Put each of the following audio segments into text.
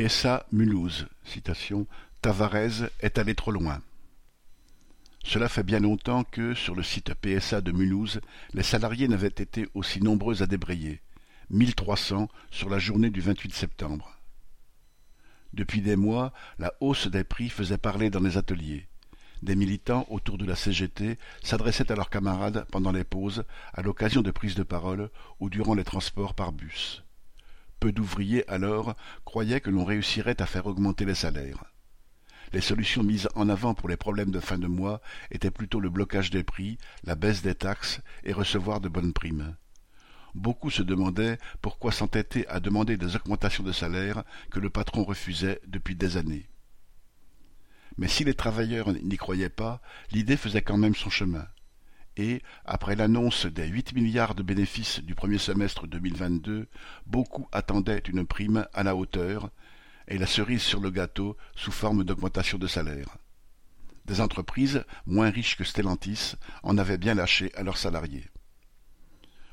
PSA Mulhouse, citation, Tavares est allé trop loin. Cela fait bien longtemps que, sur le site PSA de Mulhouse, les salariés n'avaient été aussi nombreux à débrayer, 1300 sur la journée du 28 septembre. Depuis des mois, la hausse des prix faisait parler dans les ateliers. Des militants autour de la CGT s'adressaient à leurs camarades pendant les pauses, à l'occasion de prises de parole ou durant les transports par bus. Peu d'ouvriers, alors, croyaient que l'on réussirait à faire augmenter les salaires. Les solutions mises en avant pour les problèmes de fin de mois étaient plutôt le blocage des prix, la baisse des taxes et recevoir de bonnes primes. Beaucoup se demandaient pourquoi s'entêter à demander des augmentations de salaire que le patron refusait depuis des années. Mais si les travailleurs n'y croyaient pas, l'idée faisait quand même son chemin et, après l'annonce des huit milliards de bénéfices du premier semestre 2022, beaucoup attendaient une prime à la hauteur et la cerise sur le gâteau sous forme d'augmentation de salaire. Des entreprises, moins riches que Stellantis, en avaient bien lâché à leurs salariés.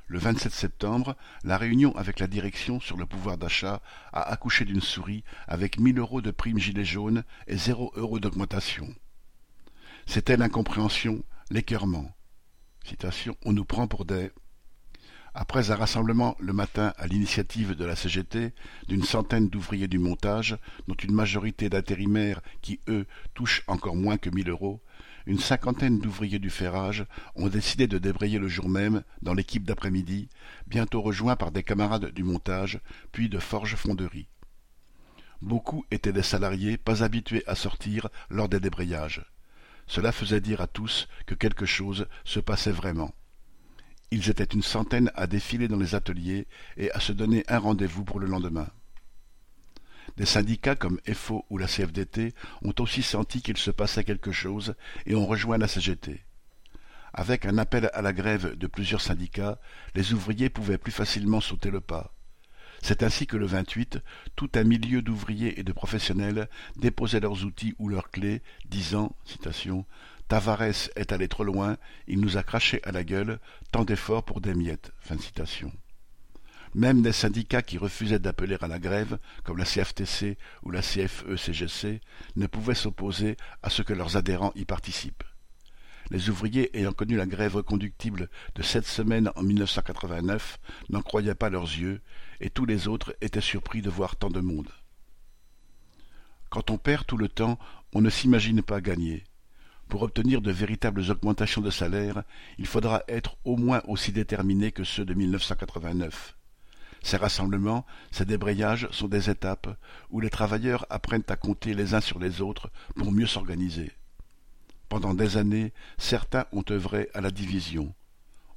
Le 27 septembre, la réunion avec la direction sur le pouvoir d'achat a accouché d'une souris avec mille euros de prime gilet jaune et zéro euro d'augmentation. C'était l'incompréhension, l'écœurement. On nous prend pour des... Après un rassemblement le matin à l'initiative de la CGT d'une centaine d'ouvriers du montage, dont une majorité d'intérimaires qui, eux, touchent encore moins que mille euros, une cinquantaine d'ouvriers du ferrage ont décidé de débrayer le jour même dans l'équipe d'après-midi, bientôt rejoints par des camarades du montage, puis de forge-fonderie. Beaucoup étaient des salariés pas habitués à sortir lors des débrayages. Cela faisait dire à tous que quelque chose se passait vraiment. Ils étaient une centaine à défiler dans les ateliers et à se donner un rendez-vous pour le lendemain. Des syndicats comme EFO ou la CFDT ont aussi senti qu'il se passait quelque chose et ont rejoint la CGT. Avec un appel à la grève de plusieurs syndicats, les ouvriers pouvaient plus facilement sauter le pas. C'est ainsi que le 28, tout un milieu d'ouvriers et de professionnels déposaient leurs outils ou leurs clés, disant, citation, Tavares est allé trop loin, il nous a craché à la gueule, tant d'efforts pour des miettes. Même des syndicats qui refusaient d'appeler à la grève, comme la CFTC ou la CFE-CGC, ne pouvaient s'opposer à ce que leurs adhérents y participent. Les ouvriers ayant connu la grève reconductible de sept semaines en 1989 n'en croyaient pas leurs yeux, et tous les autres étaient surpris de voir tant de monde. Quand on perd tout le temps, on ne s'imagine pas gagner. Pour obtenir de véritables augmentations de salaire, il faudra être au moins aussi déterminé que ceux de 1989. Ces rassemblements, ces débrayages sont des étapes où les travailleurs apprennent à compter les uns sur les autres pour mieux s'organiser. Pendant des années, certains ont œuvré à la division.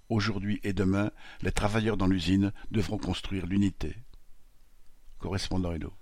Aujourd'hui et demain, les travailleurs dans l'usine devront construire l'unité. Correspondant Hello.